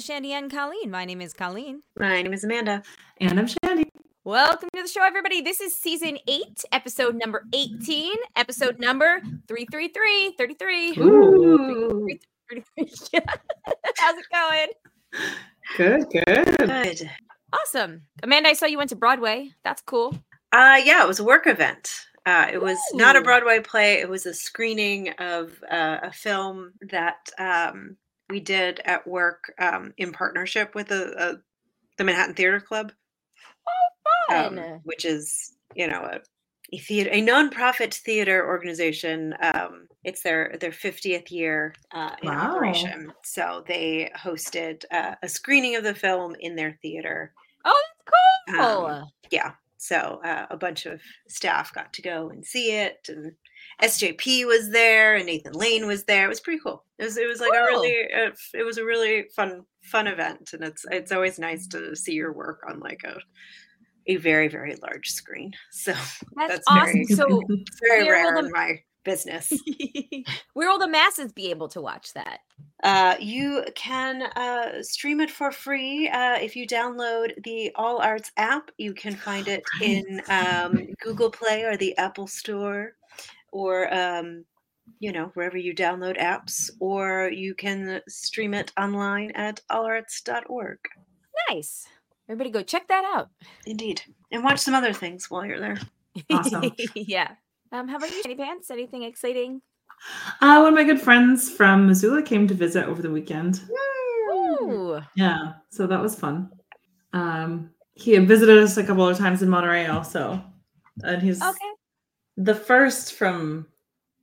Podcast Shandy, and Colleen. My name is Colleen. My name is Amanda. And I'm Shandy. Welcome to the show, everybody. This is season eight, episode number 18, episode number 333. 33. Ooh. 33. How's it going? Good, good. Good. Awesome. Amanda, I saw you went to Broadway. That's cool. Uh, yeah, it was a work event. Uh, it was not a Broadway play. It was a screening of uh, a film that um, we did at work um, in partnership with the uh, the Manhattan Theater Club, um, Fun. which is you know a, a theater, a nonprofit theater organization. Um, it's their their fiftieth year uh, in Wow. operation, so they hosted uh, a screening of the film in their theater. oh, that's cool. Um, yeah so uh, a bunch of staff got to go and see it and sjp was there and nathan lane was there it was pretty cool it was it was like a really uh, it was a really fun fun event and it's it's always nice to see your work on like a a very very large screen so that's, that's awesome. very- So, very rare the- in my business where will the masses be able to watch that? Uh, you can uh, stream it for free uh, if you download the All Arts app. You can find it in um, Google Play or the Apple Store, or um, you know wherever you download apps. Or you can stream it online at allarts.org. Nice. Everybody go check that out. Indeed, and watch some other things while you're there. Awesome. yeah. Um, how about you, Jenny Pants? Anything exciting? Uh, one of my good friends from Missoula came to visit over the weekend. Ooh. Yeah, so that was fun. Um, he had visited us a couple of times in Monterey also, and he's Okay. The first from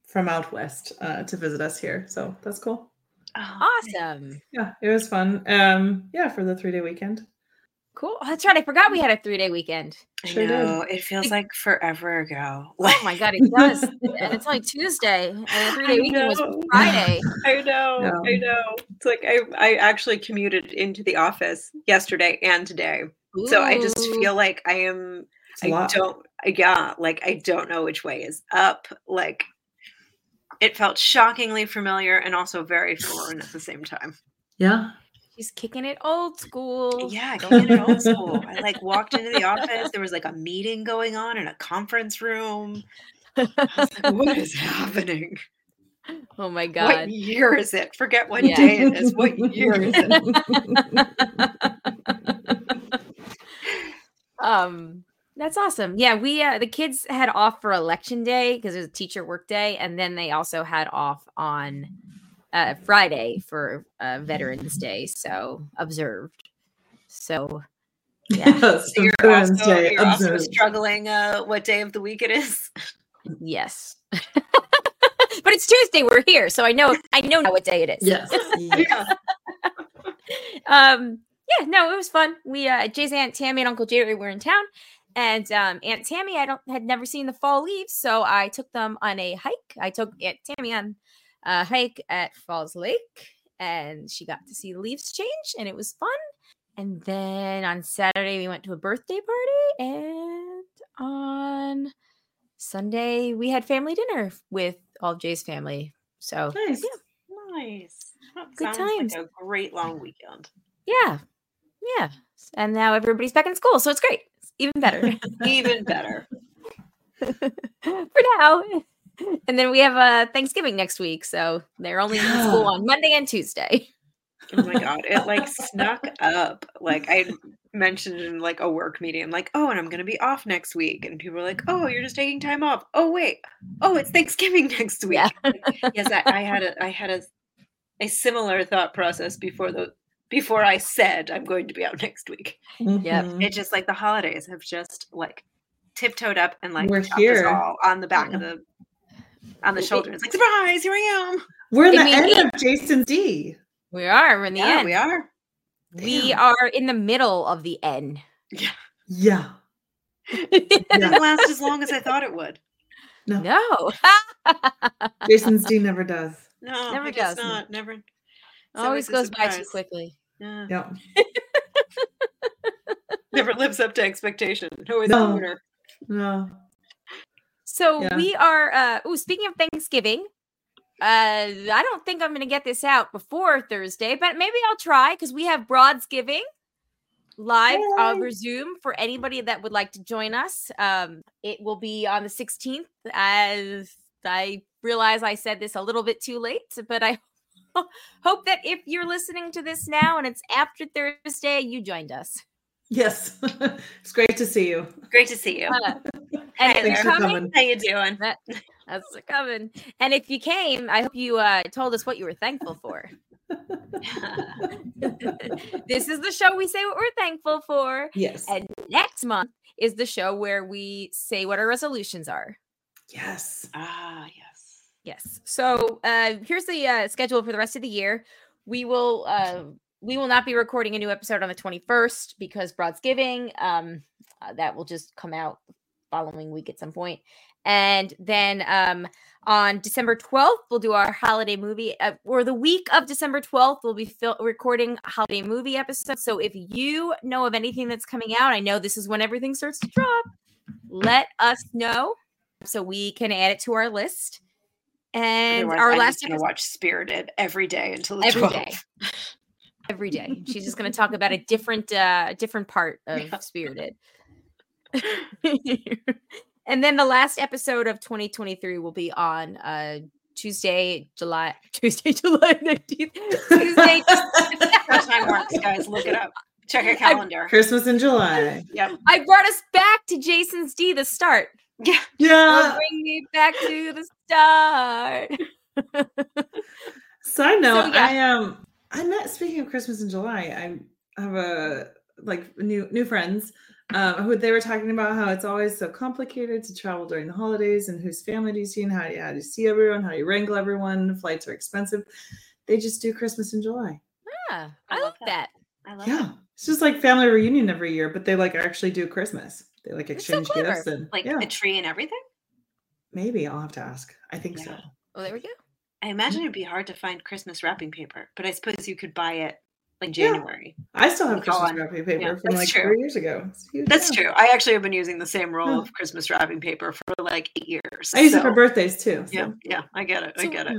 from out west uh, to visit us here. So that's cool. Oh, Awesome. Yeah, it was fun. Um, yeah, for the three day weekend. Cool. Oh, that's right. I forgot we had a three day weekend. I Sure did. know it feels like forever ago. Oh my god, it does. and it's only Tuesday. And the three day weekend was. Friday. I know, I know. It's like I, I actually commuted into the office yesterday and today. So I just feel like I am It's a I don't yeah, like I don't know which way is up. Like it felt shockingly familiar and also very foreign at the same time. Yeah. she's kicking it old school. Yeah, going in old school. I like walked into the office. There was like a meeting going on in a conference room. I was like, what is happening? Oh my god. What year is it? Forget what Yeah. day it is. What year is it? um that's awesome. Yeah, we uh, the kids had off for election day because it was a teacher work day, and then they also had off on uh, Friday for uh, Veterans Day, so observed. So yeah, Yes, So you're Veterans also, Day you're also observed. struggling uh, what day of the week it is. yes. but it's Tuesday. We're here, so I know I know now what day it is. Yes. Yeah. um yeah no it was fun we uh jay's aunt tammy and uncle jerry were in town and um aunt tammy i don't had never seen the fall leaves so i took them on a hike i took aunt tammy on a hike at falls lake and she got to see the leaves change and it was fun and then on saturday we went to a birthday party and on sunday we had family dinner with all of jay's family so Nice. yeah. Nice. That Good times. Like a great long weekend. yeah yeah and now everybody's back in school so it's great even better Even better. for now and then we have uh thanksgiving next week so they're only in school on monday and tuesday Oh my god, it like snuck up. Like I mentioned in like a work meeting, I'm like, oh, and I'm gonna be off next week, and people are like, oh, you're just taking time off. Oh wait, oh, it's Thanksgiving next week. Yeah. yes, I, I had a I had a a similar thought process before the before I said I'm going to be out next week. Yep. Mhm. It's just like the holidays have just like tiptoed up and like We're here. all on the back of the on the shoulders. It's like surprise, here I am. We're in I the mean, end of Jason D. we are we're in the yeah, end we are. we Damn. are in the middle of the end Yeah. Yeah. It didn't last as long as I thought it would. No. no Jason's D never does. No, Never I guess does. not. Never. It's always a goes by too quickly Yeah. Yeah. Never lives up to expectation. Always No. a winner. No. so Yeah. we are uh oh speaking of thanksgiving Uh, I don't think I'm going to get this out before Thursday, but maybe I'll try because we have Broadsgiving live uh, Yay. over Zoom for anybody that would like to join us. Um, it will be on the 16th. As I realize I said this a little bit too late, but I hope that if you're listening to this now and it's after Thursday, you joined us. Yes. it's great to see you. Great to see you. Uh, Hey and Thanks you're for coming, coming. How you doing? that's coming. And if you came, I hope you uh, told us what you were thankful for. this is the show we say what we're thankful for. Yes. And next month is the show where we say what our resolutions are. yes. ah, yes. Yes. So uh, here's the uh, schedule for the rest of the year. We will uh, we will not be recording a new episode on the 21st because Broadsgiving. Um, uh, that will just come out following week at some point. And then um, on December 12th, we'll do our holiday movie, uh, or the week of December 12th, we'll be fil- recording a holiday movie episode. So if you know of anything that's coming out, I know this is when everything starts to drop. Let us know so we can add it to our list. And Otherwise, our I'm last just gonna episode, watch Spirited every day until the every 12th. day, every day. She's just going to talk about a different, uh, different part of Yeah. Spirited. and then the last episode of 2023 will be on uh Tuesday, July Tuesday, July 19th. Tuesday, How time works, guys. Look it up. Check a calendar. Christmas in July. Yep. I brought us back to Jason's D, the start. Yeah. Yeah. bring me back to the start. Side note, yeah. I um I met speaking of Christmas in July, I have a like new new friends um who they were talking about how it's always so complicated to travel during the holidays and whose family do you see and how do you, how do you see everyone, how do you wrangle everyone, flights are expensive. They just do Christmas in July. Yeah, I I love love that. that. I love Yeah. it. It's just like family reunion every year, but they like actually do Christmas. They like That's so exchange gifts and Like yeah, a tree and everything. Maybe I'll have to ask. I think so. Yeah. Oh, there we go. I imagine it'd be hard to find Christmas wrapping paper, but I suppose you could buy it like Yeah. January. I still have It's Christmas on- wrapping paper yeah, from like true. three years ago. That's yeah. true. I actually have been using the same roll Huh. of Christmas wrapping paper for like eight years. I use it for birthdays too. so- Yeah, yeah, I get it. I get it.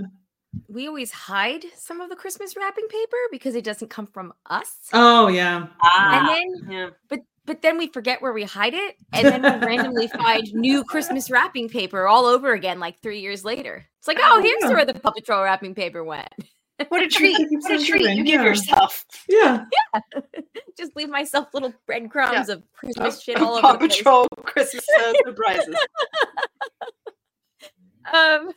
We always hide some of the Christmas wrapping paper because it doesn't come from us. Oh yeah. Ah, and then yeah. but but then we forget where we hide it and then we randomly find new christmas wrapping paper all over again like three years later it's like oh Oh, here's yeah. where the paw patrol wrapping paper went What a treat! What a treat you give yourself. Yeah. yeah just leave myself little breadcrumbs of christmas shit all Paw over the place. Patrol Christmas uh, surprises. um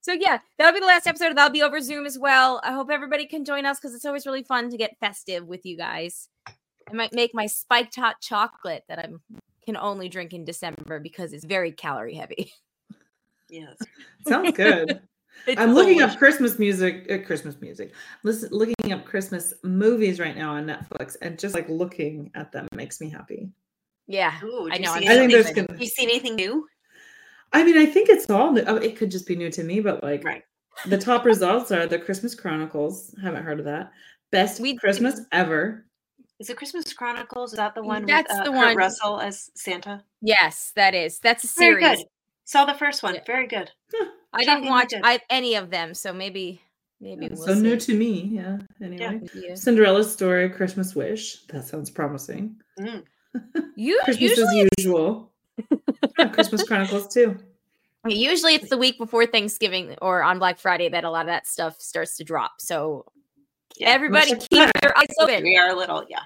so yeah that'll be the last episode that'll be over zoom as well i hope everybody can join us because it's always really fun to get festive with you guys i might make my spiked hot chocolate that i can only drink in december because it's very calorie heavy Yes. Sounds good. It's I'm looking delicious. up Christmas music, uh, Christmas music. Listen, looking up Christmas movies right now on Netflix, and just like looking at them makes me happy. yeah Ooh, I know, I'm think there's excited. gonna. You seen anything new? I mean, I think it's all. New. Oh, it could just be new to me, but like Right. the top results are the Christmas Chronicles. Haven't heard of that. Best We- Christmas ever. Is it Christmas Chronicles? Is that the one That's with uh, the Kurt one- Russell as Santa? Yes, that is. That's a series. Very good. Saw the first one. Yeah. Very good. I didn't watch. I, any of them, so maybe maybe we'll so see. new to me. Yeah. Anyway, Yeah. Cinderella's story, Christmas Wish. That sounds promising. Mm. You Christmas usually as usual. Yeah, Christmas Chronicles too. usually it's the week before Thanksgiving or on Black Friday that a lot of that stuff starts to drop. So Yeah. everybody keep check your eyes open. We are a little, yeah.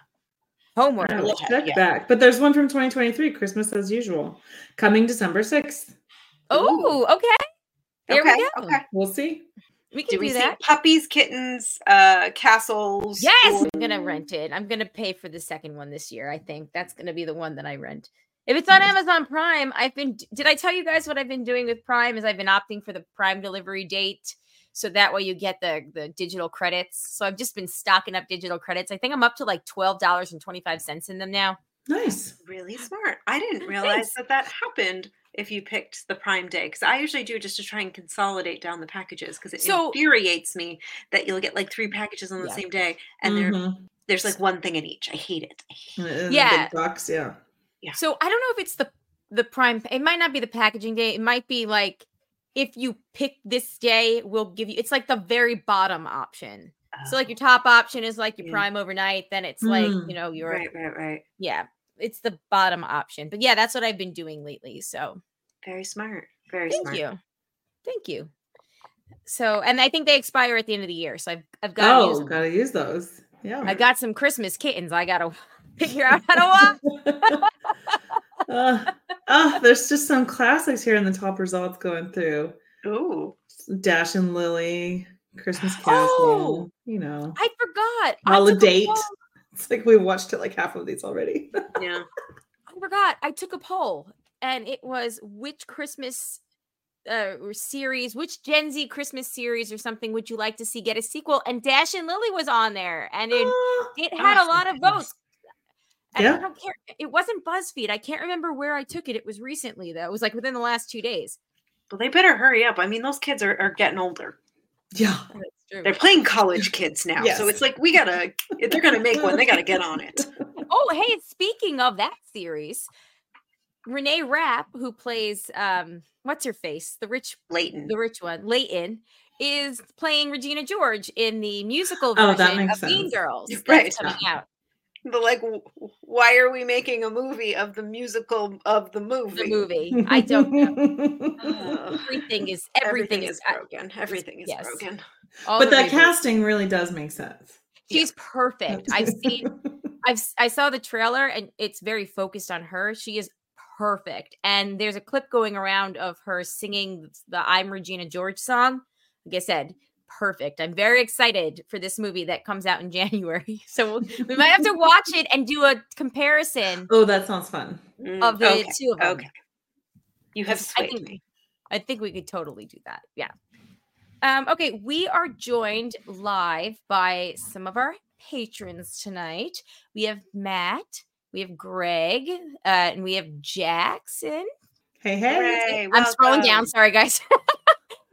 Homework. Yeah, little check yeah. back. But there's one from 2023, Christmas as usual, coming December 6th. Oh, okay. There okay. we go. Okay. We'll see. We can Do do, we see that. puppies, kittens, uh, castles? Yes, or- I'm gonna rent it. I'm gonna pay for the second one this year. I think that's gonna be the one that I rent. If it's on Nice. Amazon Prime, I've been. Did I tell you guys what I've been doing with Prime? Is I've been opting for the Prime delivery date, so that way you get the the digital credits. So I've just been stocking up digital credits. I think I'm up to like twelve dollars and twenty five cents in them now. Nice. Really smart. I didn't realize that that happened if you picked the Prime Day because I usually do just to try and consolidate down the packages because it So- infuriates me that you'll get like three packages on the Yeah. same day and there Mhm. there's like one thing in each. I hate it. I hate In the Yeah. big box, yeah. yeah So I don't know if it's the the Prime. It might not be the packaging date. It might be like if you pick this day, we'll give you. It's like the very bottom option. So like your Oh, top option is like your Yeah. prime overnight. Then it's like Mm, you know your right, right, right. yeah. It's the bottom option. But yeah, that's what I've been doing lately. So Very smart. Very thank smart. you, thank you. So and I think they expire at the end of the year. So I've I've got to use Oh, 'em. gotta use those. Yeah. I got some Christmas kittens. I gotta figure out how to walk. uh, oh, there's just some classics here in the top results going through. Ooh. Dash and Lily, Christmas Oh! You know. I forgot. I All took a date. It's like we watched it like half of these already. Yeah. I forgot. I took a poll, and it was which Christmas uh, series, which Gen Z Christmas series or something would you like to see get a sequel? And Dash and Lily was on there, and it Oh, it had a lot of votes. And I Yeah. don't care. It wasn't BuzzFeed. I can't remember where I took it. It was recently though. It was like within the last two days. Well, they better hurry up. I mean, those kids are, are getting older. yeah. That's true. They're playing college kids now. Yes. So it's like, we got to, if they're going to make one, they got to get on it. Oh, hey, speaking of that series, Renee Rapp, who plays um, what's her face, the rich, Leighton. the rich one, Leighton, is playing Regina George in the musical Oh, version that makes of Mean sense. Girls Right. coming out. But like, why are we making a movie of the musical of the movie? The movie, I don't know. Ugh. Everything is Everything everything, is is. broken. Everything is yes. broken. all but that reboots. casting really does make sense. she's perfect. I've seen I've i saw the trailer and it's very focused on her. She is perfect. And there's a clip going around of her singing the I'm Regina George song. Like I said, perfect. I'm very excited for this movie that comes out in January. So we'll, might have to watch it and do a comparison oh, that sounds fun. Mm, of the okay. two of them. Okay. You have I think- me. I think we could totally do that. Yeah. Um, okay, we are joined live by some of our patrons tonight. We have Matt, we have Greg, uh, and we have Jackson. Hey, hey. Hooray, I'm scrolling down. Sorry, guys.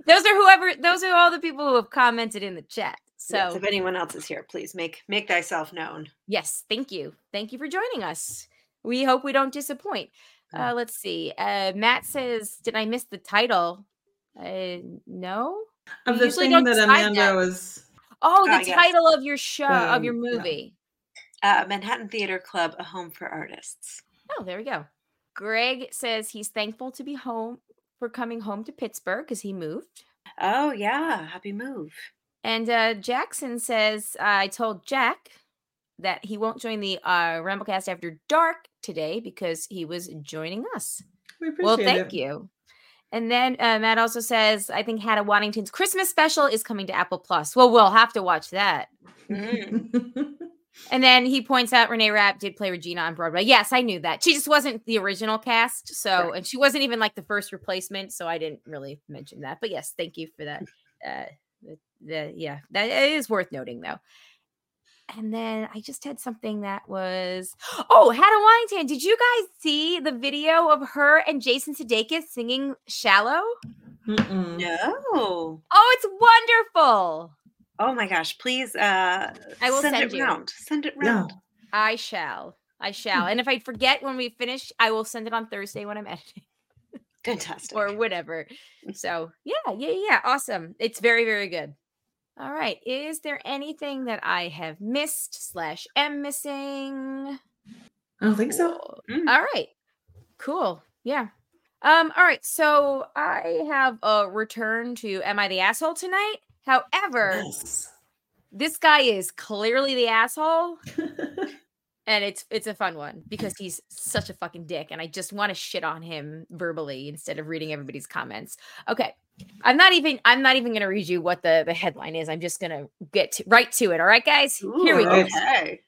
those are whoever. Those are all the people who have commented in the chat. So Yes, if anyone else is here, please make make thyself known. yes, thank you, thank you for joining us. We hope we don't disappoint. Mm. Uh, let's see. Uh, Matt says, "Did I miss the title?" Uh, no. Of the usually thing don't that Amanda that. was. Oh, the Ah, yes. title of your show of your Um, yeah. movie. Uh, Manhattan Theater Club, a home for artists. Oh, there we go. Greg says he's thankful to be home coming home to Pittsburgh because he moved. Oh yeah, happy move. And uh, Jackson says I told Jack that he won't join the uh, Ramblecast after dark today because he was joining us. We appreciate it well, thank it. you. And then uh, Matt also says I think Hannah Waddingham's Christmas special is coming to Apple Plus. Well, we'll have to watch that. Mm. And then he points out Renee Rapp did play Regina on Broadway. Yes, I knew that. She just wasn't the original cast. So, Right. and she wasn't even like the first replacement. So I didn't really mention that. But yes, thank you for that. Uh, the, the, yeah, that is worth noting though. And then I just had something that was oh, Hannah Waddingham. Did you guys see the video of her and Jason Sudeikis singing "Shallow"? Mm-mm. no. Oh, it's wonderful. Oh my gosh! Please, uh, I will send, send it you. round. Send it Yeah. round. I shall. I shall. And if I forget when we finish, I will send it on Thursday when I'm editing. Fantastic. or whatever. So yeah, yeah, yeah. Awesome. It's very, very good. All right. Is there anything that I have missed slash am missing? I don't think so. Mm. All right. Cool. Yeah. Um, all right. So I have a return to Am I the Asshole tonight? However, Yes. this guy is clearly the asshole. and it's it's a fun one because he's such a fucking dick and i just want to shit on him verbally instead of reading everybody's comments okay i'm not even i'm not even going to read you what the the headline is i'm just going to get to, right to it all right guys here we go. Okay.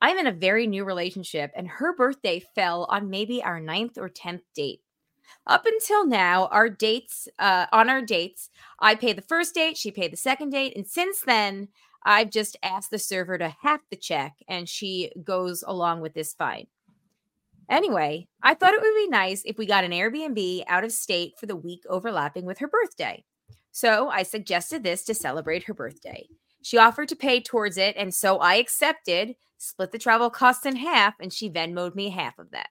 i'm in a very new relationship and her birthday fell on maybe our ninth or 10th date up until now our dates uh on our dates i pay the first date she paid the second date and since then I've just asked the server to half the check and she goes along with this fine. Anyway, I thought it would be nice if we got an Airbnb out of state for the week overlapping with her birthday. So I suggested this to celebrate her birthday. She offered to pay towards it, and so I accepted, split the travel costs in half, and she Venmoed me half of that.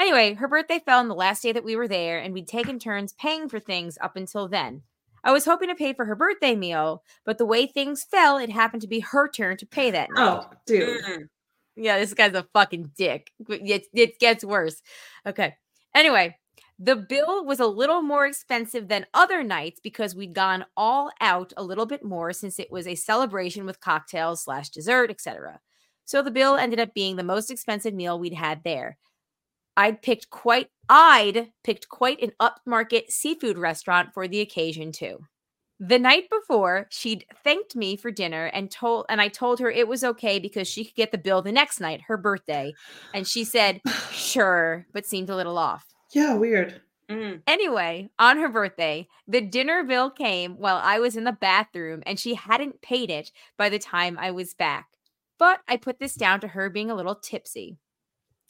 Anyway, her birthday fell on the last day that we were there, and we'd taken turns paying for things up until then. I was hoping to pay for her birthday meal, but the way things fell, it happened to be her turn to pay that night. Oh, dude. Mm. Yeah, this guy's a fucking dick. It, it gets worse. Okay. Anyway, the bill was a little more expensive than other nights because we'd gone all out a little bit more since it was a celebration with cocktails slash dessert, etc. So the bill ended up being the most expensive meal we'd had there. I'd picked quite I'd picked quite an upmarket seafood restaurant for the occasion too. The night before, she'd thanked me for dinner and told and I told her it was okay because she could get the bill the next night, her birthday. And she said, "Sure," but seemed a little off. Yeah, weird. Mm. Anyway, on her birthday, the dinner bill came while I was in the bathroom and she hadn't paid it by the time I was back. But I put this down to her being a little tipsy.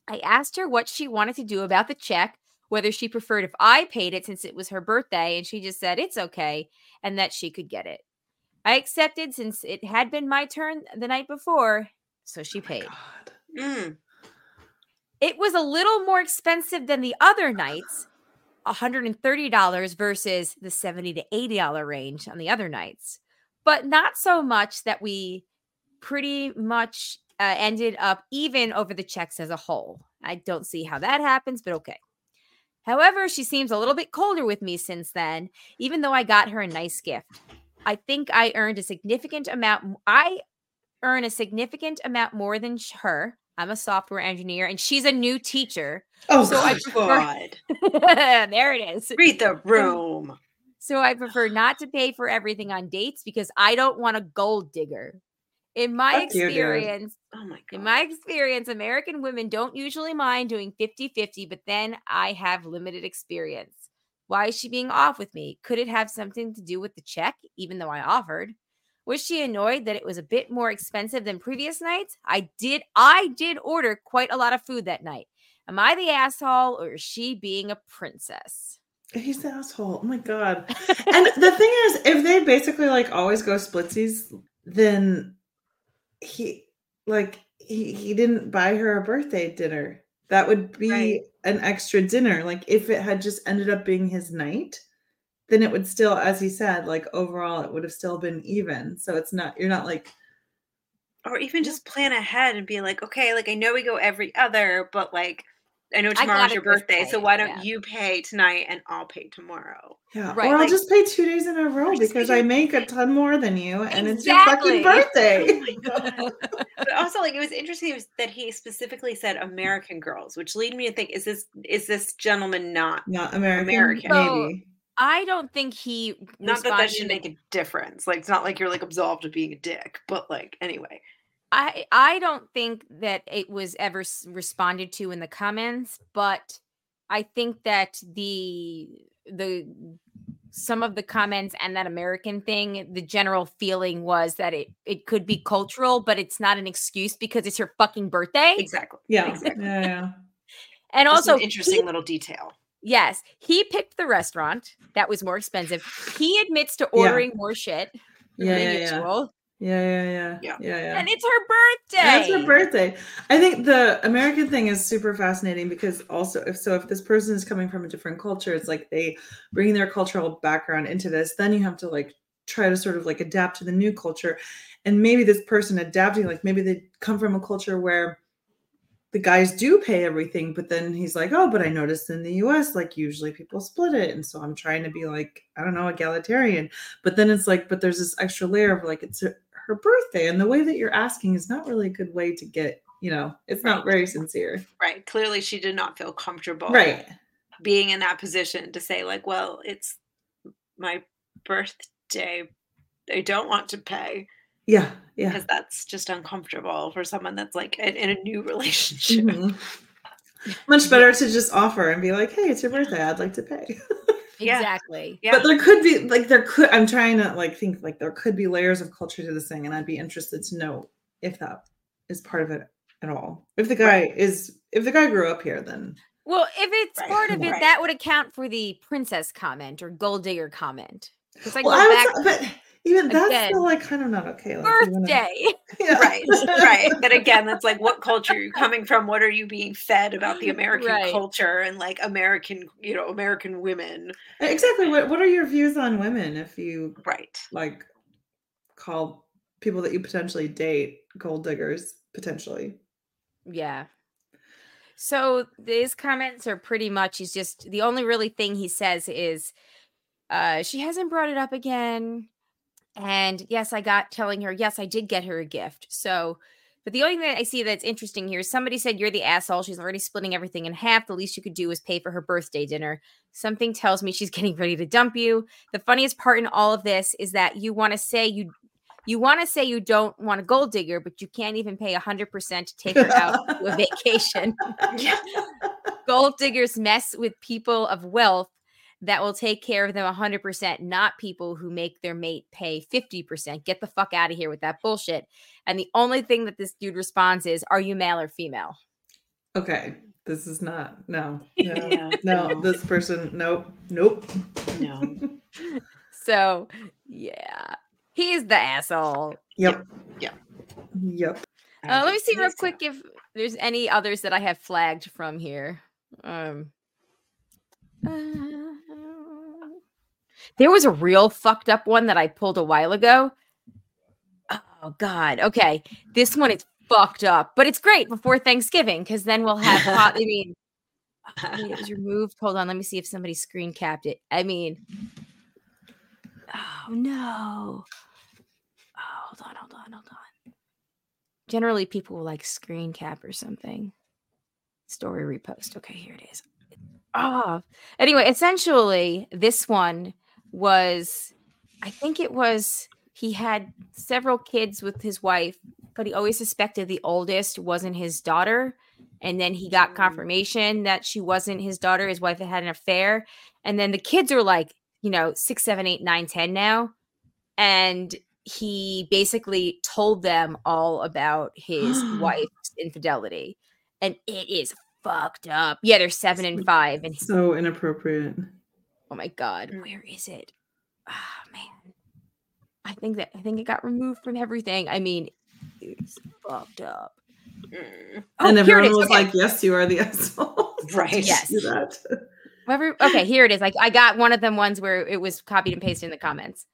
I asked her what she wanted to do about the check, whether she preferred if I paid it since it was her birthday, and she just said it's okay and that she could get it. I accepted since it had been my turn the night before, so she paid. God. Mm. It was a little more expensive than the other nights, $130 versus the 70 to $80 range on the other nights, but not so much that we pretty much uh, ended up even over the checks as a whole. I don't see how that happens, but okay. However, she seems a little bit colder with me since then, even though I got her a nice gift. I think I earned a significant amount. I earn a significant amount more than her. I'm a software engineer and she's a new teacher. Oh, So I God. God. there it is. Read the room. So I prefer not to pay for everything on dates because I don't want a gold digger. In my Fuck experience, Oh my god. in my experience, American women don't usually mind doing 50-50, but then I have limited experience. Why is she being off with me? Could it have something to do with the check, even though I offered? Was she annoyed that it was a bit more expensive than previous nights? I did I did order quite a lot of food that night. Am I the asshole or is she being a princess? He's the asshole. Oh my god. and the thing is, if they basically like always go splitsies, then he like he, he didn't buy her a birthday dinner. That would be Right. an extra dinner. Like if it had just ended up being his night, then it would still, as he said, like overall it would have still been even. So it's not you're not like or even just plan ahead and be like, okay, like I know we go every other, but like I know tomorrow's it your this birthday, so why don't yeah. you pay tonight and I'll pay tomorrow? yeah. Right, or I'll like- just pay two days in a row because I make a ton more than you and it's your fucking birthday. Oh but also like it was interesting that he specifically said American girls, which lead me to think is this is this gentleman not Not American. American. Maybe. I don't think he not that that should make a difference. Like it's not like you're like absolved of being a dick, but like anyway. I I don't think that it was ever responded to in the comments, but I think that the the some of the comments and that American thing, the general feeling was that it it could be cultural, but it's not an excuse because it's your fucking birthday. Exactly. Yeah. Exactly. Yeah. Yeah. And Just also, an interesting he- little detail. yes, he picked the restaurant that was more expensive. He admits to ordering more shit Yeah, than yeah, yeah. usual, Yeah, yeah, yeah, Yeah. yeah, yeah. and it's her birthday. That's her birthday. I think the American thing is super fascinating because also if so if this person is coming from a different culture, it's like they bring their cultural background into this, then you have to like try to sort of like adapt to the new culture. And maybe this person adapting, like maybe they come from a culture where the guys do pay everything, but then he's like, oh, but I noticed in the US, like usually people split it. And so I'm trying to be like, I don't know, egalitarian. But then it's like, but there's this extra layer of like, it's her, birthday. And the way that you're asking is not really a good way to get, you know, it's not very sincere. Right. Clearly she did not feel comfortable Right. being in that position to say, like, well, it's my birthday. I don't want to pay Yeah. Yeah. because that's just uncomfortable for someone that's like in, in a new relationship. Mhm. Much better to just offer and be like, hey, it's your birthday. I'd like to pay. Yeah. Exactly. Yeah. But there could be like there could I'm trying to like think like there could be layers of culture to this thing, and I'd be interested to know if that is part of it at all. If the guy is if the guy grew up here, then Well, if it's Right, part of it, right. that would account for the princess comment or gold digger comment. Because I well, go I back. was, but Even that's Again. still like kind of not okay. Like, you wanna- Birthday. Yeah. right right but again that's like what culture are you coming from what are you being fed about the american Right. culture and like american you know american women Exactly. What What are your views on women? If you right like call people that you potentially date gold diggers, potentially. Yeah. So these comments are pretty much he's just the only really thing he says is uh she hasn't brought it up again. And yes, I got telling her, yes, I did get her a gift. So but the only thing that I see that's interesting here is somebody said you're the asshole. She's already splitting everything in half. The least you could do is pay for her birthday dinner. Something tells me she's getting ready to dump you. The funniest part in all of this is that you want to say you you want to say you don't want a gold digger, but you can't even pay 100% to take her out to a vacation. Gold diggers mess with people of wealth that will take care of them 100%, not people who make their mate pay 50%. Get the fuck out of here with that bullshit. And the only thing that this dude responds is, Are you male or female? Okay. This is not no. No. Yeah, no, no. this person nope. Nope. no So, yeah, he's the asshole. Yep. Yep. Yep. Uh, let me see real quick if there's any others that I have flagged from here. Um, uh, there was a real fucked up one that I pulled a while ago. Oh God. Okay, this one is fucked up, but it's great before Thanksgiving because then we'll have. hot- I mean, it was removed. Hold on, let me see if somebody screen capped it. I mean, oh no. Oh, hold on, hold on, hold on. Generally, people will like screen cap or something. Story repost. Okay, here it is. Oh, anyway, essentially, this one was, I think it was, he had several kids with his wife, but he always suspected the oldest wasn't his daughter. And then he got Mm. confirmation that she wasn't his daughter. His wife had had an affair. And then the kids are like, you know, six, seven, eight, nine, ten now. And he basically told them all about his wife's infidelity. And it is fucked up. Yeah, they're seven and five. And So inappropriate. Oh my god, Mm. where is it? Ah man. I think that I think it got removed from everything. I mean, it's fucked up. Mm, Oh, and here it everyone was Okay. like, "Yes, you are the asshole." right Yes. Do that. Whoever- okay, here it is. Like I got one of them ones where it was copied and pasted in the comments.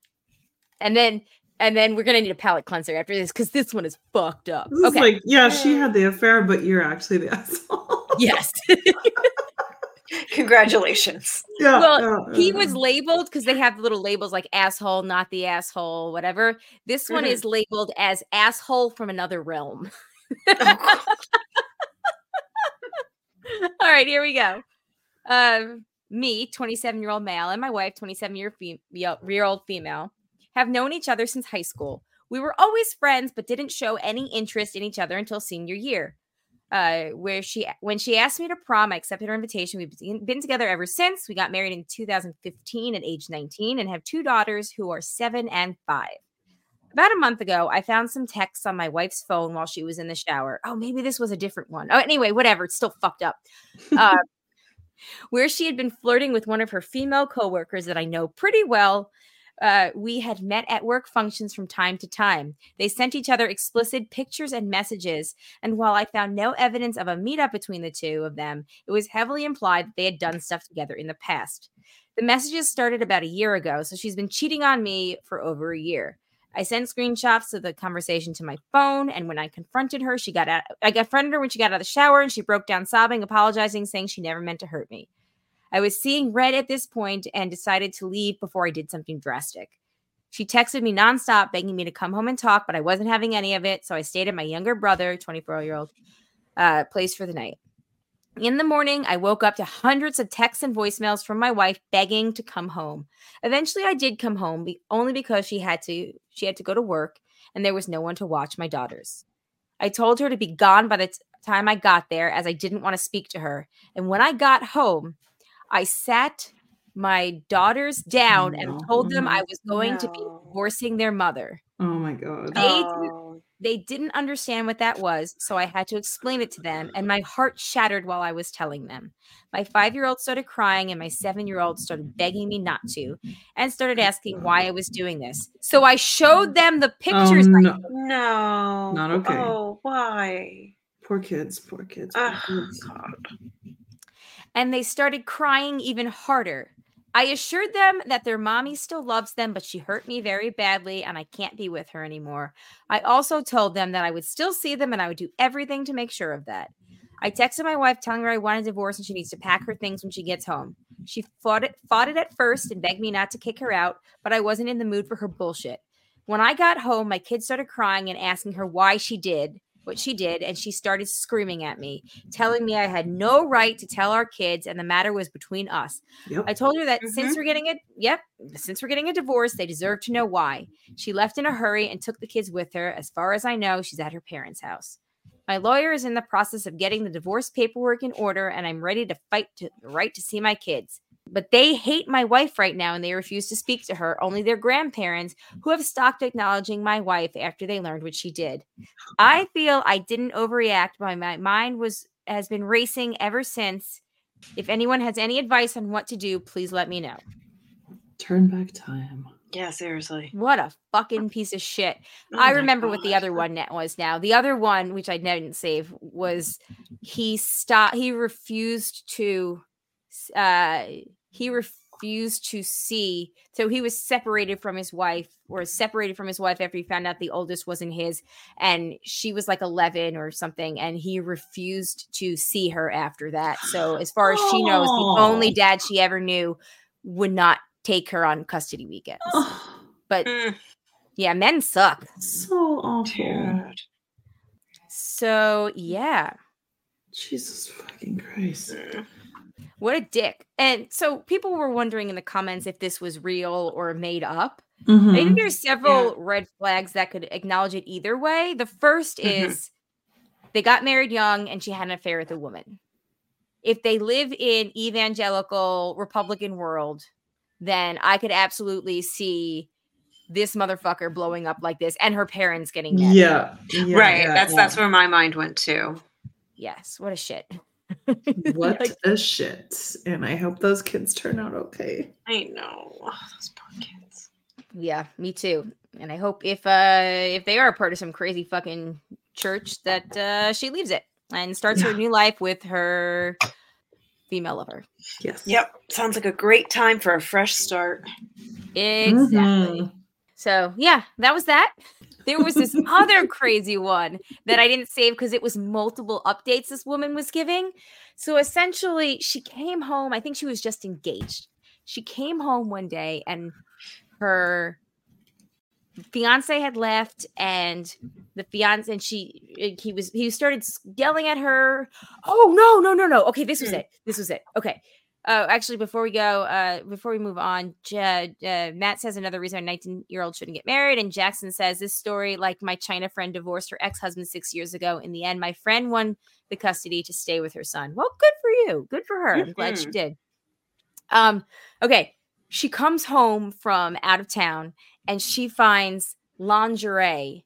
And then and then we're gonna need a palate cleanser after this because this one is fucked up. This is Okay. like, yeah, she had the affair, but you're actually the asshole. yes. congratulations yeah. well, yeah, he yeah. was labeled because they have little labels like asshole, not the asshole, whatever. This one Mhm. is labeled as asshole from another realm. Oh, All right, here we go. Um, me, 27 year old male, and my wife, 27 year fem- year old female, have known each other since high school. We were always friends, but didn't show any interest in each other until senior year. Uh, where she, when she asked me to prom, I accepted her invitation. We've been- together ever since. We got married in 2015 at age 19 and have two daughters who are seven and five. About a month ago, I found some texts on my wife's phone while she was in the shower. Oh, maybe this was a different one. Oh, anyway, whatever. It's still fucked up. Uh, where she had been flirting with one of her female coworkers that I know pretty well. Uh, we had met at work functions from time to time. They sent each other explicit pictures and messages. And while I found no evidence of a meetup between the two of them, it was heavily implied that they had done stuff together in the past. The messages started about a year ago, so she's been cheating on me for over a year. I sent screenshots of the conversation to my phone, and when I confronted her, she got out. I confronted her when she got out of the shower, and she broke down sobbing, apologizing, saying she never meant to hurt me. I was seeing red at this point and decided to leave before I did something drastic. She texted me nonstop, begging me to come home and talk, but I wasn't having any of it, so I stayed at my younger brother, 24 year old, uh, place for the night. In the morning, I woke up to hundreds of texts and voicemails from my wife begging to come home. Eventually, I did come home, only because she had to. She had to go to work, and there was no one to watch my daughters. I told her to be gone by the t- time I got there, as I didn't want to speak to her. And when I got home, I sat my daughters down and No. told them I mm-hmm. was going to be divorcing their mother. Oh my god. They- Oh, They didn't understand what that was, so I had to explain it to them, and my heart shattered while I was telling them. My five year old started crying, and my seven year old started begging me not to, and started asking why I was doing this. So I showed them the oh, pictures. Oh, I- no. No. Not okay. Oh, why? Poor kids, poor kids. Poor Oh, kids. God. And they started crying even harder. I assured them that their mommy still loves them, but she hurt me very badly and I can't be with her anymore. I also told them that I would still see them and I would do everything to make sure of that. I texted my wife telling her I want a divorce and she needs to pack her things when she gets home. She fought it, fought it at first and begged me not to kick her out, but I wasn't in the mood for her bullshit. When I got home, my kids started crying and asking her why she did what she did, and she started screaming at me, telling me I had no right to tell our kids and the matter was between us. Yep. I told her that Mhm. since we're getting a yep, since we're getting a divorce, they deserve to know why. She left in a hurry and took the kids with her. As far as I know, she's at her parents' house. My lawyer is in the process of getting the divorce paperwork in order, and I'm ready to fight to the right to see my kids. But they hate my wife right now and they refuse to speak to her. Only their grandparents, who have stopped acknowledging my wife after they learned what she did. I feel I didn't overreact, but my mind was has been racing ever since. If anyone has any advice on what to do, please let me know. Turn back time. Yeah, seriously. What a fucking piece of shit. Oh I my remember what the other one net was now. The other one, which I didn't save, was he stopped. He refused to. Uh, he refused to see. So he was separated from his wife, or separated from his wife after he found out the oldest wasn't his, and she was like eleven or something, and he refused to see her after that. So as far as she knows, the only Oh. dad she ever knew would not take her on custody weekends. Oh, But Mm, yeah, men suck. so awful. dude. So yeah, Jesus fucking Christ. What a dick. And so people were wondering in the comments if this was real or made up. I Mhm. think there's several red flags that could acknowledge it either way. The 1st Mhm. is they got married young and she had an affair with a woman. If they live in evangelical Republican world, then I could absolutely see this motherfucker blowing up like this and her parents getting mad. Yeah. yeah, right. yeah, that's yeah. that's where my mind went to. Yes, what a shit. what Like, a shit. And I hope those kids turn out okay. I know. Oh, those poor kids. Yeah, me too. And I hope if uh if they are a part of some crazy fucking church that uh she leaves it and starts her new life with her female lover. Yes. Yep. Sounds like a great time for a fresh start. Exactly. Mhm. So yeah, that was that. There was this other crazy one that I didn't save because it was multiple updates this woman was giving. So essentially, she came home. I think she was just engaged. She came home one day and her fiance had left and the fiance and she uh, he was he started yelling at her oh no no no no okay this was Hmm. it this was it okay uh actually before we go uh before we move on J- uh, matt says another reason a 19 year old shouldn't get married and jackson says this story like my china friend divorced her ex-husband six years ago in the end my friend won the custody to stay with her son. Well good for you. Good for her. I'm glad she Mhm. did. Um okay. She comes home from out of town and she finds lingerie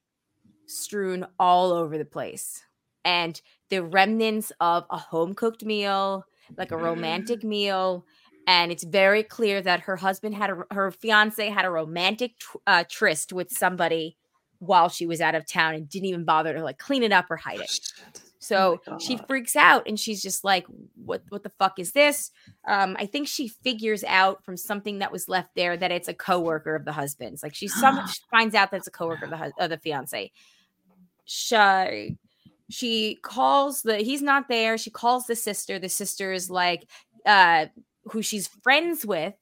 strewn all over the place and the remnants of a home cooked meal like a romantic meal and it's very clear that her husband had a her fiance had a romantic tr- uh, tryst with somebody while she was out of town and didn't even bother to like clean it up or hide it so my she freaks out and she's just like, "What? What the fuck is this?" Um, I think she figures out from something that was left there that it's a coworker of the husband's. Like she some she finds out that it's a coworker of the of the fiance. She she calls the he's not there. She calls the sister. The sister is like, uh, who she's friends with.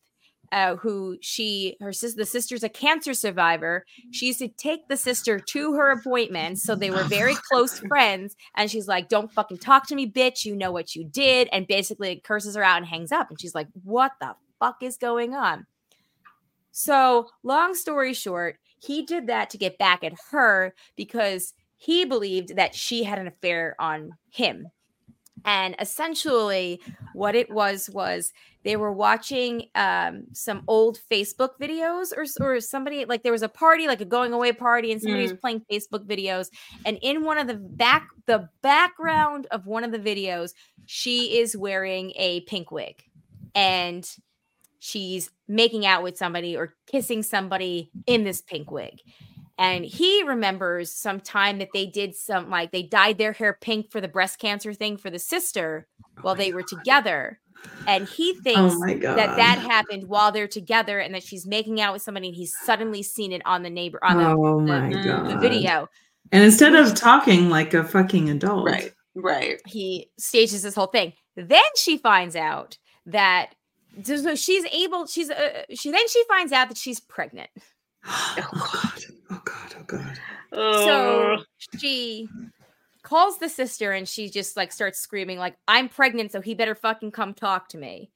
Uh, who she her sis the sister's a cancer survivor she used to take the sister to her appointments so they were very close friends and she's like don't fucking talk to me bitch you know what you did and basically curses her out and hangs up and she's like what the fuck is going on so long story short he did that to get back at her because he believed that she had an affair on him. And essentially, what it was was they were watching um, some old Facebook videos, or or somebody like there was a party, like a going away party, and somebody was playing Facebook videos. And in one of the back, the background of one of the videos, she is wearing a pink wig, and she's making out with somebody or kissing somebody in this pink wig and he remembers some time that they did some like they dyed their hair pink for the breast cancer thing for the sister while they were together and he thinks Oh that that happened while they're together and that she's making out with somebody and he's suddenly seen it on the neighbor on the, oh the- the god. the video And instead of talking like a fucking adult. Right. Right. he stages this whole thing then she finds out that so so she's able she's uh, she then she finds out that she's pregnant Oh god. Oh god. Oh god. Oh. so she calls the sister and she just like starts screaming like i'm pregnant so he better fucking come talk to me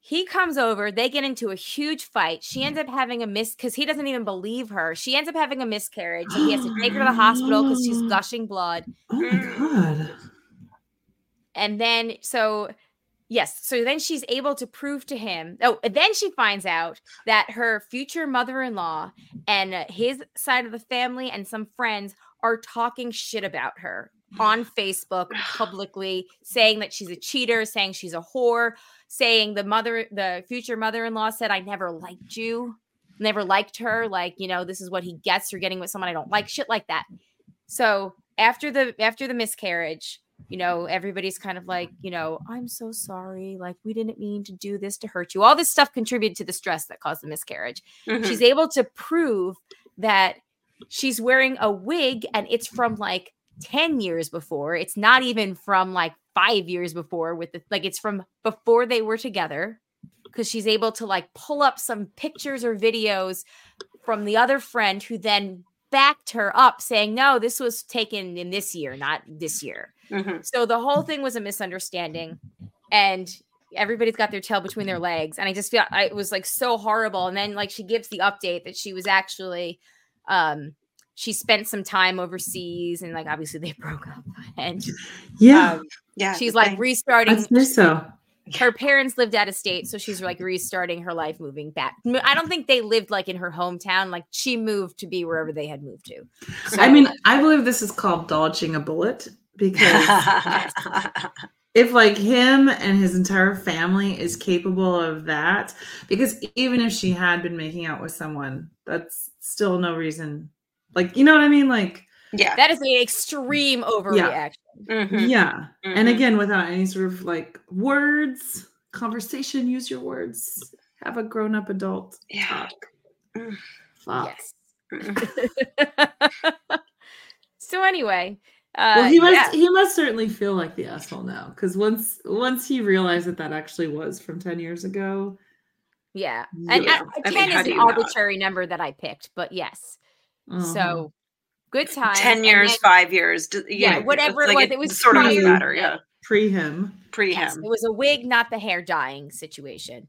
he comes over they get into a huge fight she ends up having a miss because he doesn't even believe her she ends up having a miscarriage so he has to take her to the hospital because she's gushing blood Oh my god. and then so yes so then she's able to prove to him oh then she finds out that her future mother-in-law and uh, his side of the family and some friends are talking shit about her on facebook publicly saying that she's a cheater saying she's a whore saying the mother the future mother-in-law said i never liked you never liked her like you know this is what he gets for getting with someone i don't like shit like that. So after the after the miscarriage you know, everybody's kind of like, you know, I'm so sorry. Like, we didn't mean to do this to hurt you. All this stuff contributed to the stress that caused the miscarriage. Mhm. She's able to prove that she's wearing a wig and it's from like 10 years before. It's not even from like five years before, with the like, it's from before they were together because she's able to like pull up some pictures or videos from the other friend who then backed her up saying, no, this was taken in this year, not this year. Mhm. So the whole thing was a misunderstanding, and everybody's got their tail between their legs. And I just feel I, it was like so horrible. And then like she gives the update that she was actually, um, she spent some time overseas, and like obviously they broke up, and Yeah. um, Yeah. she's like thing. restarting. I so. Her parents lived out of state, so she's like restarting her life, moving back. i don't think they lived like in her hometown. Like she moved to be wherever they had moved to. So, I mean, I believe this is called dodging a bullet because if like him and his entire family is capable of that, because even if she had been making out with someone, that's still no reason. Like, you know what I mean? Like, yeah. that is an extreme overreaction. Mhm. yeah. And Mhm. again, without any sort of like words, conversation, use your words. Have a grown up adult Yeah. talk. Mm. Fuck. Yes. So anyway, uh, well, he must yeah, he must certainly feel like the asshole now because once once he realized that that actually was from ten years ago, yeah. And Yeah. uh, I mean, ten how is do an you not? arbitrary number that I picked, but yes. uh-huh. So good time. 10 years, five years. d- Yeah, know, whatever it's it like was, it was sort of doesn't matter. Yeah. pre him, Pre Yes, him. it was a wig, not the hair dyeing situation.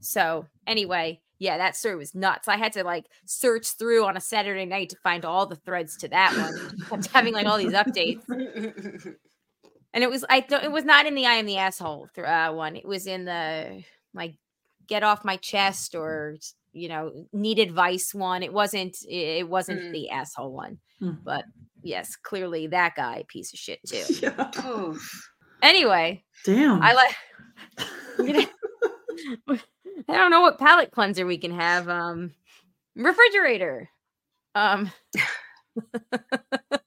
So anyway, yeah, that story was nuts. I had to like search through on a Saturday night to find all the threads to that one. kept having like all these updates, and it was I don't it was not in the I am the asshole th- uh, one. It was in the like get off my chest or you know need advice one. It wasn't it wasn't Mm. the asshole one, Mm. but yes, clearly that guy piece of shit too. yeah. Oof. Anyway, Damn. I like. I don't know what palate cleanser we can have. Um, refrigerator. Um,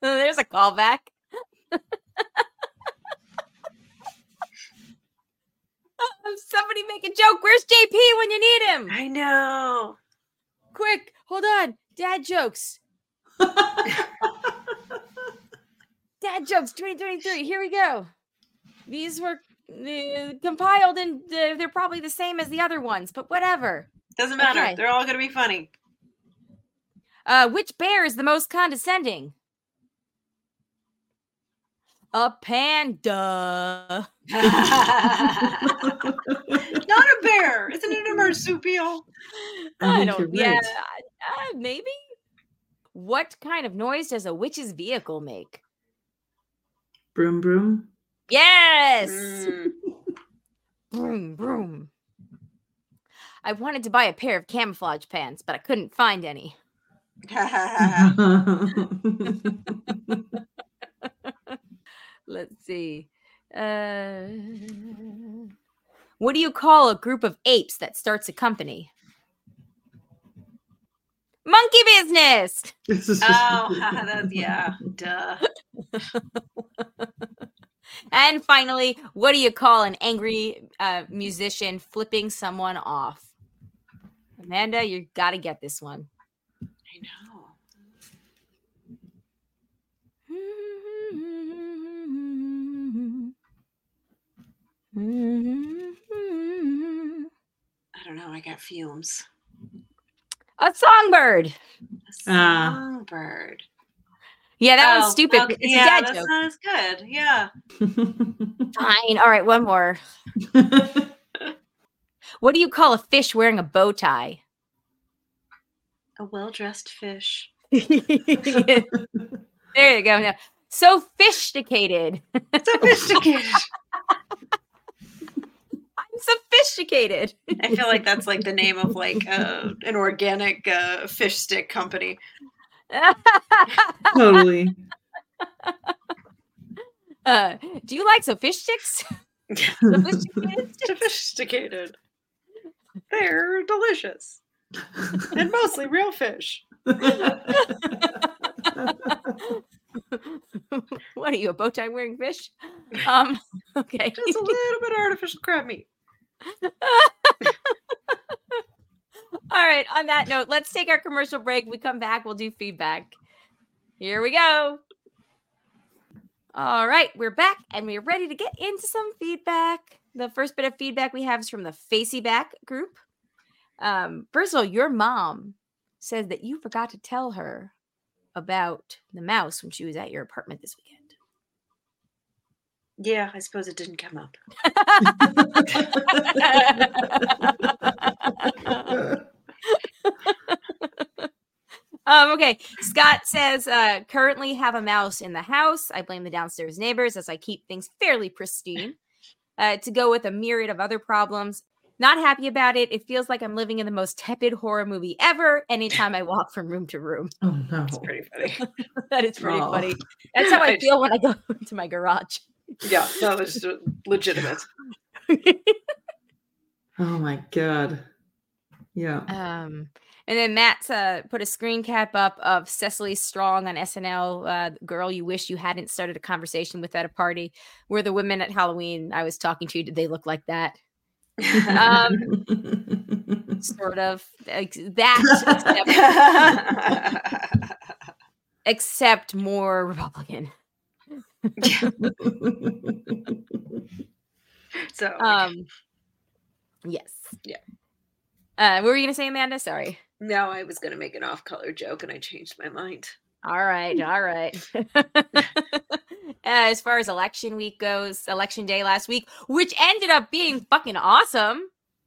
there's a callback. Um, Somebody make a joke. Where's JP when you need him? I know. Quick, hold on. Dad jokes. Dad jokes 2023. Here we go. These were uh, compiled and uh, they're probably the same as the other ones, but whatever. Doesn't matter. Okay. They're all going to be funny. Uh, which bear is the most condescending? A panda. Not a bear. Isn't it a marsupial? I I don't. you're Yeah, right. uh, maybe. What kind of noise does a witch's vehicle make? broom broom. Yes. Mm. Broom, broom. I wanted to buy a pair of camouflage pants, but I couldn't find any. Let's see. Uh, what do you call a group of apes that starts a company? Monkey business. oh, that's, yeah, duh. And finally, what do you call an angry uh, musician flipping someone off? Amanda, you got to get this one. I know. I don't know. I got fumes. A songbird. A Ah. songbird. Yeah, that Oh, one's stupid. okay, It's yeah, a dad that's joke. not as good. Yeah. Fine. All right, one more. What do you call a fish wearing a bow tie? A well dressed fish. there you go. Now, sophisticated. Sophisticated. I'm sophisticated. I feel like that's like the name of like uh, an organic uh, fish stick company. totally. uh, do you like sophistics? Sophisticated? Sophisticated. They're delicious and mostly real fish. what are you, a bow tie wearing fish? Um, okay. Just a little bit of artificial crab meat. All right. On that note, let's take our commercial break. We come back, we'll do feedback. Here we go. All right, we're back and we're ready to get into some feedback. The first bit of feedback we have is from the Facey Back group. Um, first of all, your mom says that you forgot to tell her about the mouse when she was at your apartment this weekend. Yeah, I suppose it didn't come up. Um, okay. Scott says, uh, currently have a mouse in the house. I blame the downstairs neighbors as I keep things fairly pristine. Uh, to go with a myriad of other problems. Not happy about it. It feels like I'm living in the most tepid horror movie ever anytime I walk from room to room. oh no. It's pretty funny. that is pretty Oh. funny. That's how I Right. feel when I go into my garage. Yeah, no, it's uh, legitimate. Oh my god. Yeah. Um, and then Matt uh, put a screen cap up of Cecily Strong on SNL, uh, girl you wish you hadn't started a conversation with at a party. Where the women at Halloween I was talking to, did they look like that? Um, Sort of like that, except, except more Republican. so Um, yes. Yeah. Uh, what were you gonna say, Amanda? Sorry. No, I was going to make an off-color joke and I changed my mind. All right, all right. as far as election week goes, election day last week, which ended up being fucking awesome.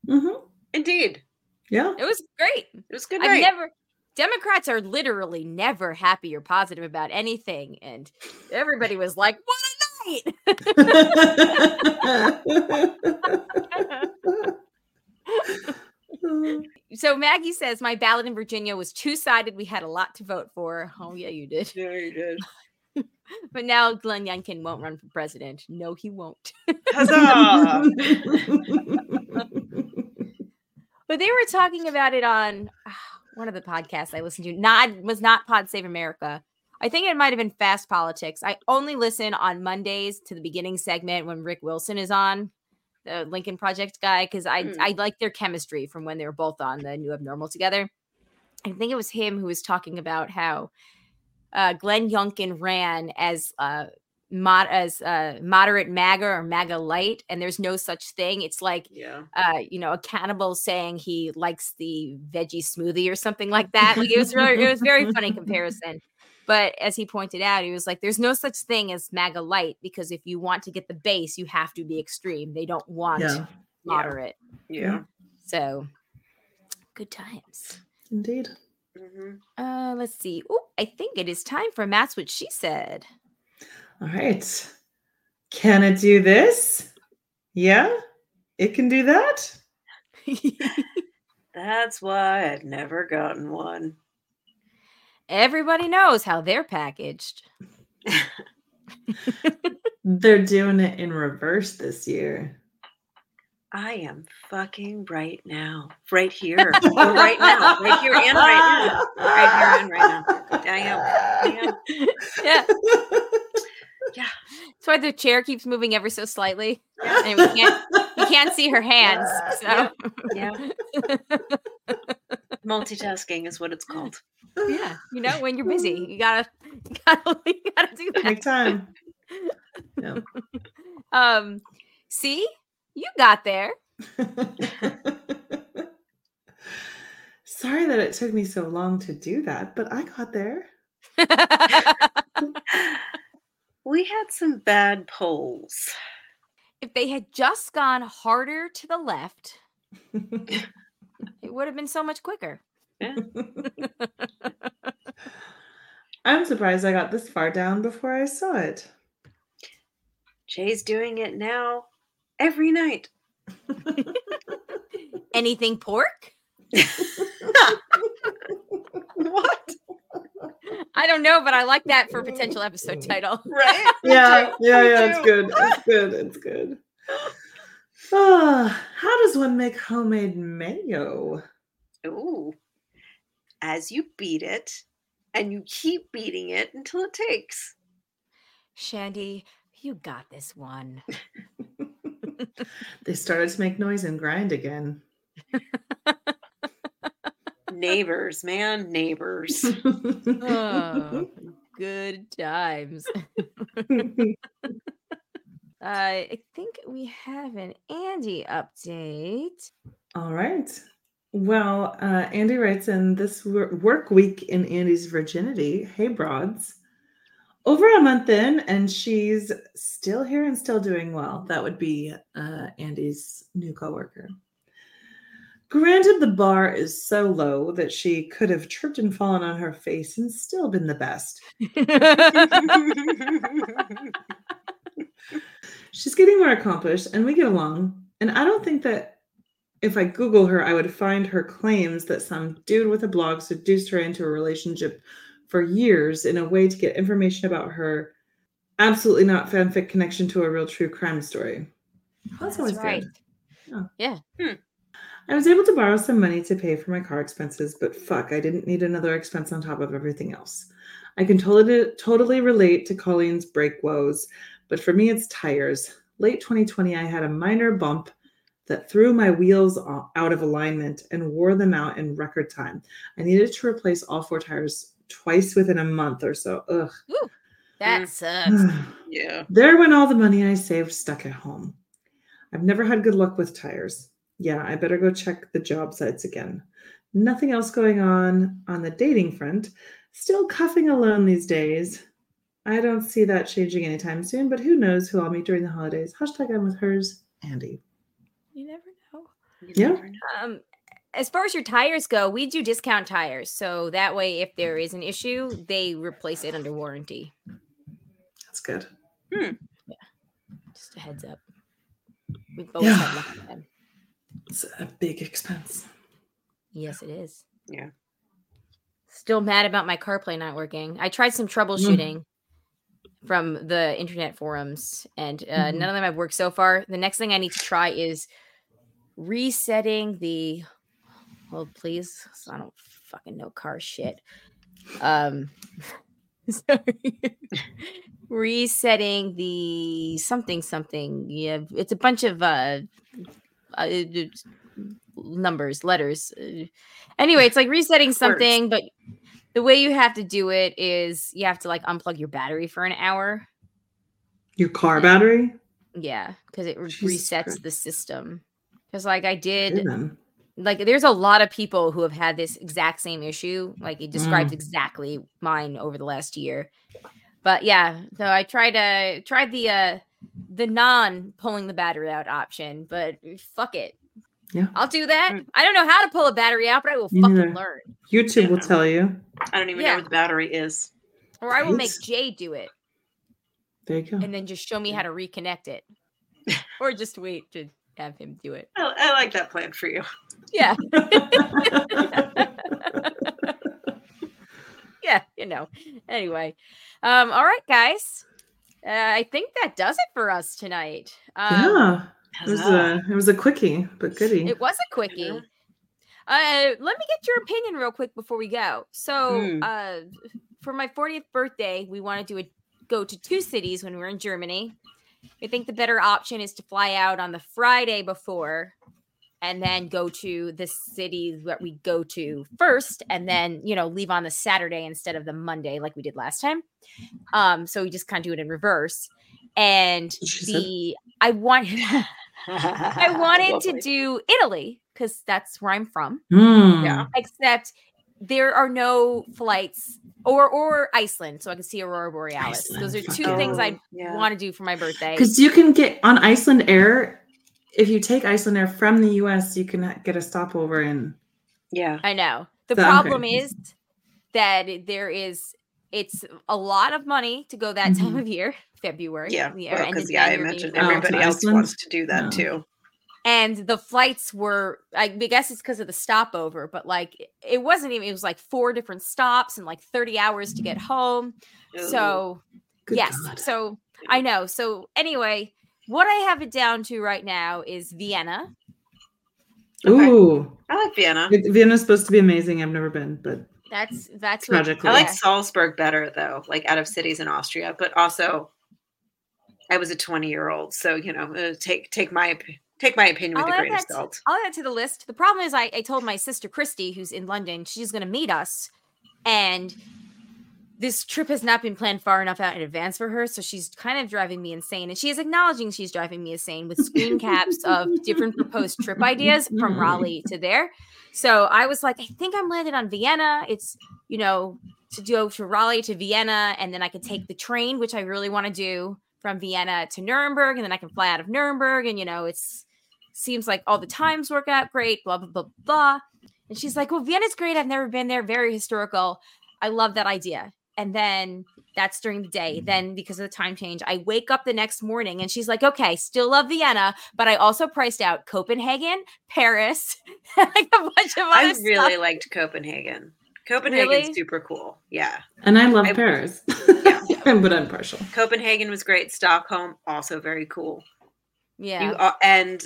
Mm-hmm. Indeed, Yeah. It was great. it was good. I've night. never Democrats are literally never happy or positive about anything, and everybody was like, "What a night!" so Maggie says my ballot in Virginia was two sided. We had a lot to vote for. Oh yeah, you did. Yeah, you did. But now Glenn Youngkin won't run for president. No, he won't. Huzzah! But they were talking about it on ah, one of the podcasts I listened to. Not was not Pod Save America. I think it might have been Fast Politics. I only listen on Mondays to the beginning segment when Rick Wilson is on, the Lincoln Project guy, because I Hmm. I like their chemistry from when they were both on the New Abnormal together. I think it was him who was talking about how uh, Glenn Youngkin ran as uh, mod as uh, moderate MAGA or MAGA light, and there's no such thing. It's like yeah. uh, you know, a cannibal saying he likes the veggie smoothie or something like that. Like it was really, it was very funny comparison. But as he pointed out, he was like, "There's no such thing as MAGA light because if you want to get the base, you have to be extreme. They don't want yeah. moderate. Yeah. So, good times. Indeed. hmm Uh, let's see. Oh, I think it is time for Matt's what she said. All right. Can it do this? Yeah, it can do that. That's why I've never gotten one. Everybody knows how they're packaged. They're doing it in reverse this year. I am fucking right now, right here, right now, right here and right now, right here and right now. I am. I am. yeah. Yeah. That's why the chair keeps moving ever so slightly. And we can't we can't see her hands. So Yeah. Multitasking is what it's called. yeah. You know, when you're busy, you gotta you gotta, you gotta do that. Make time. Yeah. Um see? You got there. Sorry that it took me so long to do that, but I got there. We had some bad polls. if they had just gone harder to the left, it would have been so much quicker. I'm surprised I got this far down before I saw it. Jay's doing it now every night. Anything pork? what? I don't know, but I like that for a potential episode title. Right? yeah, yeah, yeah. It's good. It's good. It's good. Ah, how does one make homemade mayo? Ooh. As you beat it, and you keep beating it until it takes. Shandy, you got this one. They started to make noise and grind again. Neighbors, man, neighbors. Oh, good times. I think we have an Andy update. All right. Well, uh, Andy writes in this work week in Andy's virginity. Hey, broads. Over a month in, and she's still here and still doing well. That would be uh, Andy's new coworker. Granted, the bar is so low that she could have tripped and fallen on her face and still been the best. She's getting more accomplished and we get along. And I don't think that if I Google her, I would find her claims that some dude with a blog seduced her into a relationship for years in a way to get information about her absolutely not fanfic connection to a real true crime story. Oh, that's, always good. Hmm. I was able to borrow some money to pay for my car expenses, but fuck, I didn't need another expense on top of everything else. I can totally totally relate to Colleen's brake woes, but for me it's tires. Late 2020, I had a minor bump that threw my wheels out of alignment and wore them out in record time. I needed to replace all four tires twice within a month or so. Ugh. that Mm. sucks. yeah. There went all the money I saved stuck at home. I've never had good luck with tires. Yeah, I better go check the job sites again. Nothing else going on on the dating front. Still cuffing alone these days. I don't see that changing anytime soon, but who knows who I'll meet during the holidays. Hashtag I'm with hers, Andy. You never know. You Yeah. never know. Um, as far as your tires go, we do discount tires, so that way, if there is an issue, they replace it under warranty. That's good. Hmm. Yeah. Just a heads up. We've Yeah. had luck with them. It's a big expense. Yes, it is. Yeah. Still mad about my CarPlay not working. I tried some troubleshooting from the internet forums, and uh, Mhm. none of them have worked so far. The next thing I need to try is resetting the. Hold, please. 'cause I don't fucking know car shit. Um, sorry. resetting the something something. Yeah, it's a bunch of uh, uh numbers, letters. uh, Anyway, it's like resetting something, but the way you have to do it is you have to like unplug your battery for an hour. Your car battery? Yeah, because it Jesus resets Christ. the system. Because like I did, like there's a lot of people who have had this exact same issue. Like it describes exactly mine over the last year. But yeah, so I tried to tried the uh the non pulling the battery out option, but fuck it. Yeah. I'll do that. Mm. I don't know how to pull a battery out, but I will Me fucking neither. learn. YouTube will tell you. I don't even Yeah. know where the battery is. Or I will make Jay do it. There you go. and then just show me how to reconnect it, or just wait to have him do it. I, I like that plan for you. Yeah, yeah, you know. Anyway, um, all right, guys. Uh, I think that does it for us tonight. Um, yeah. It was Huzzah. a it was a quickie, but goodie. It was a quickie. Yeah. Uh, let me get your opinion real quick before we go. So, Hmm. uh, for my 40th birthday, we want to do a go to two cities when we're in Germany. I think the better option is to fly out on the Friday before and then go to the city that we go to first and then, you know, leave on the Saturday instead of the Monday like we did last time. Um, so we just kind of do it in reverse. And She said. the I wanted I wanted to do Italy because that's where I'm from. Mm. Yeah. Except there are no flights or or Iceland, so I can see Aurora Borealis. Those are Iceland, two things I Oh, yeah. want to do for my birthday. Because you can get on Icelandair. If you take Icelandair from the US, you can get a stopover in. Yeah. I know. The So problem crazy. is that there is it's a lot of money to go that time Mhm. of year, February. Yeah. the end Because yeah, I January, imagine February. Oh, everybody to else Iceland? wants to do that No. too. and the flights were i guess it's because of the stopover but like it wasn't even it was like four different stops and like 30 hours to get home Ooh. so Good yes God. so i know so anyway what i have it down to right now is vienna Okay. Ooh, I like Vienna. Vienna's supposed to be amazing. I've never been, but that's that's what, I like. Salzburg better though, like out of cities in Austria, but also I was a 20 year old, so you know, uh, take take my take my opinion with I'll a grain of that to- salt. I'll add that to the list. The problem is, I, I told my sister Christy, who's in London, she's going to meet us, and this trip has not been planned far enough out in advance for her. So she's kind of driving me insane, and she is acknowledging she's driving me insane with screen caps of different proposed trip ideas from Raleigh to there. So I was like, I think I'm landed on Vienna. It's you know to go to Raleigh to Vienna, and then I could take the train, which I really want to do from Vienna to Nuremberg, and then I can fly out of Nuremberg, and you know it's seems like all the times work out great, blah, blah, blah, blah. And she's like, Well, Vienna's great. I've never been there, very historical. I love that idea. And then that's during the day. Then, because of the time change, I wake up the next morning and she's like, Okay, still love Vienna, but I also priced out Copenhagen, Paris, like a bunch of other I stuff. really liked Copenhagen. Copenhagen's Really? super cool. Yeah. and I love I- Paris, Yeah. but I'm partial. Copenhagen was great. Stockholm also very cool. Yeah. You uh, and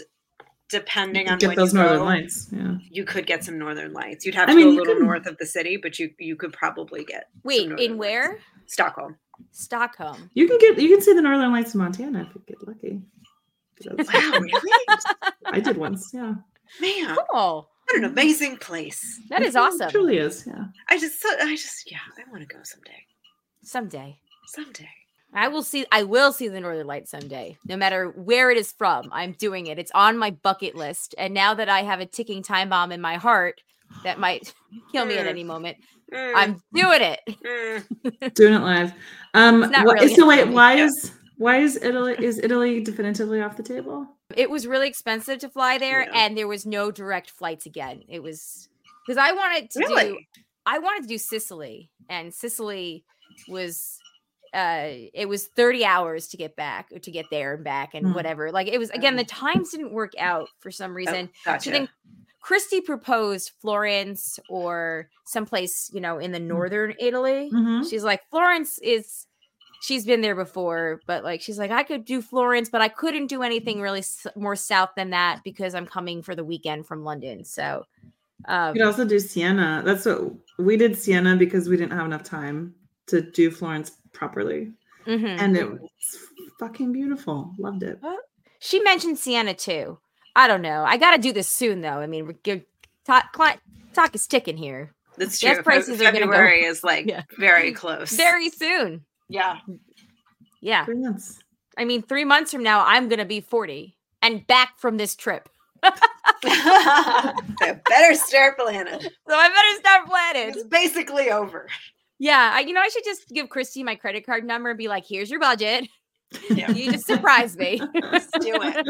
depending on Get those you northern go, lights. Yeah. you could get some northern lights. You'd have I to mean, go a little can- north of the city, but you you could probably get Wait, northern in lights. where? Stockholm. Stockholm. You can get you can see the northern lights in Montana if you get lucky. Wow, really? I did once. Yeah, Man, Cool. what an amazing place. That is It awesome. truly is. Yeah. I just, I just, yeah, I want to go someday. Someday. Someday. I will see I will see the Northern Lights someday. No matter where it is from, I'm doing it. It's on my bucket list. And now that I have a ticking time bomb in my heart that might kill me at Mm. any moment, Mm, I'm doing it. mm. Doing it live. Um. It's not wha- really so wait, why Yeah. is why is Italy is Italy definitively off the table? It was really expensive to fly there Yeah. and there was no direct flights again. It was because I wanted to do I wanted to do Sicily and Sicily was uh it was 30 hours to get back or to get there and back and Hmm. whatever. Like it was again the Oh. times didn't work out for some Oh, reason. gotcha. So then Christy proposed Florence or someplace, you know, in the northern Italy. Mhm. She's like, Florence is, she's been there before, but like, she's like, I could do Florence, but I couldn't do anything really s- more south than that because I'm coming for the weekend from London. So, um, You could also do Siena. That's what we did Siena because we didn't have enough time to do Florence properly, mhm. and it was fucking beautiful. Loved it. she mentioned Siena too. I don't know. I got to do this soon though. I mean, we're good. Talk, cli- talk is ticking here. That's true. Fe- prices are gonna go- February is like Yeah. very close. Very soon. yeah. Yeah. Three months. I mean, three months from now, I'm going to be 40 and back from this trip. so better start planning. So I better start planning. It's basically over. Yeah, I, you know, I should just give Christy my credit card number and be like, "Here's your budget. Yeah. You just surprise me. Let's do it.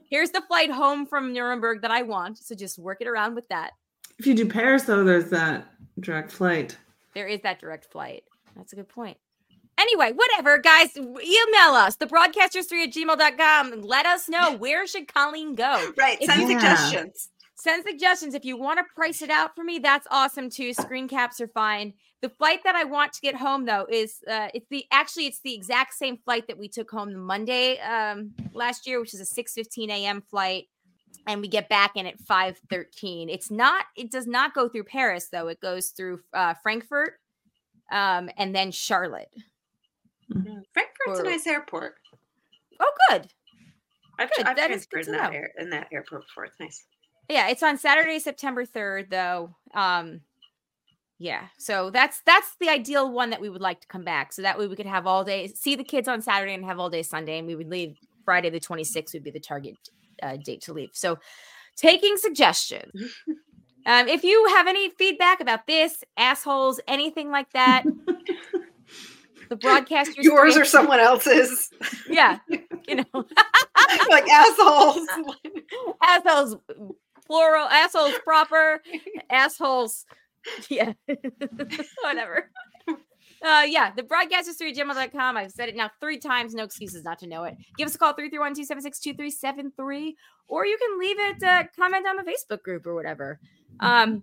Here's the flight home from Nuremberg that I want. So just work it around with that. If you do Paris, though, there's that direct flight. There is that direct flight. That's a good point. Anyway, whatever, guys, email us, the broadcasters3 at gmail.com. and Let us know where should Colleen go. Right. If Send you- suggestions. Send suggestions. If you want to price it out for me, that's awesome too. Screen caps are fine. The flight that I want to get home though is uh, it's the actually it's the exact same flight that we took home Monday um, last year, which is a 6:15 a.m. flight, and we get back in at 5:13. It's not it does not go through Paris though. It goes through uh, Frankfurt um, and then Charlotte. Mm, Frankfurt's a nice airport. Oh, good. I've, Good, I've that is transferred good in that, air, in that airport before. It's nice. Yeah, it's on Saturday, September 3rd, though. Um, yeah, so that's that's the ideal one that we would like to come back. So that way we could have all day, see the kids on Saturday and have all day Sunday, and we would leave Friday the 26th would be the target uh, date to leave. So taking suggestions. um, if you have any feedback about this, assholes, anything like that, the broadcasters Yours or someone else's. yeah, you know, like assholes. assholes plural, assholes proper, assholes. Yeah, whatever. Uh, yeah, the broadcast is through gmail.com. I've said it now three times. No excuses not to know it. Give us a call 331 276 2373, or you can leave it, uh, comment on the Facebook group or whatever. Um,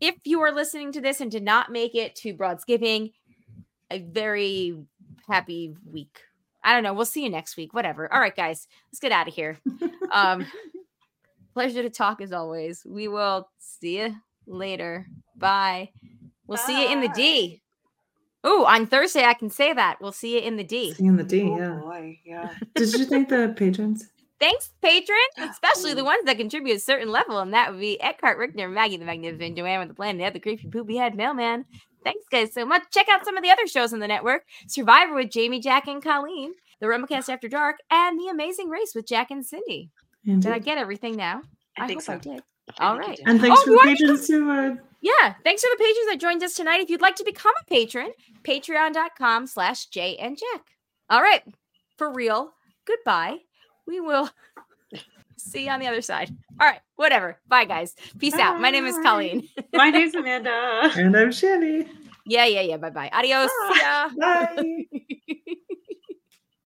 if you are listening to this and did not make it to Broadsgiving, a very happy week. I don't know. We'll see you next week. Whatever. All right, guys, let's get out of here. Um, pleasure to talk as always. We will see you later. Bye. We'll see you in the D. Oh, on Thursday I can say that. We'll see you in the D. Seeing the D, Oh yeah. boy, yeah. Did you thank the patrons? Thanks, patrons, especially the ones that contribute a certain level, and that would be Eckhart Rickner, Maggie the Magnificent, Joanne with the Plan, the other creepy poopy head mailman. Thanks, guys, so much. Check out some of the other shows on the network: Survivor with Jamie, Jack, and Colleen, The Rumblecast After Dark, and The Amazing Race with Jack and Cindy. Did I get everything now? I, think hope so. I did. I All think you right. did. And thanks Oh, for you the to- patrons who uh, Yeah, thanks for the patrons that joined us tonight. If you'd like to become a patron, patreon.com slash Jay and Jack. All right, for real. Goodbye. We will see you on the other side. All right, whatever. Bye, guys. Peace out. My name is Colleen. My name's Amanda. and I'm Shandy. yeah, yeah, yeah. Bye bye. Adios. Bye. See. Bye.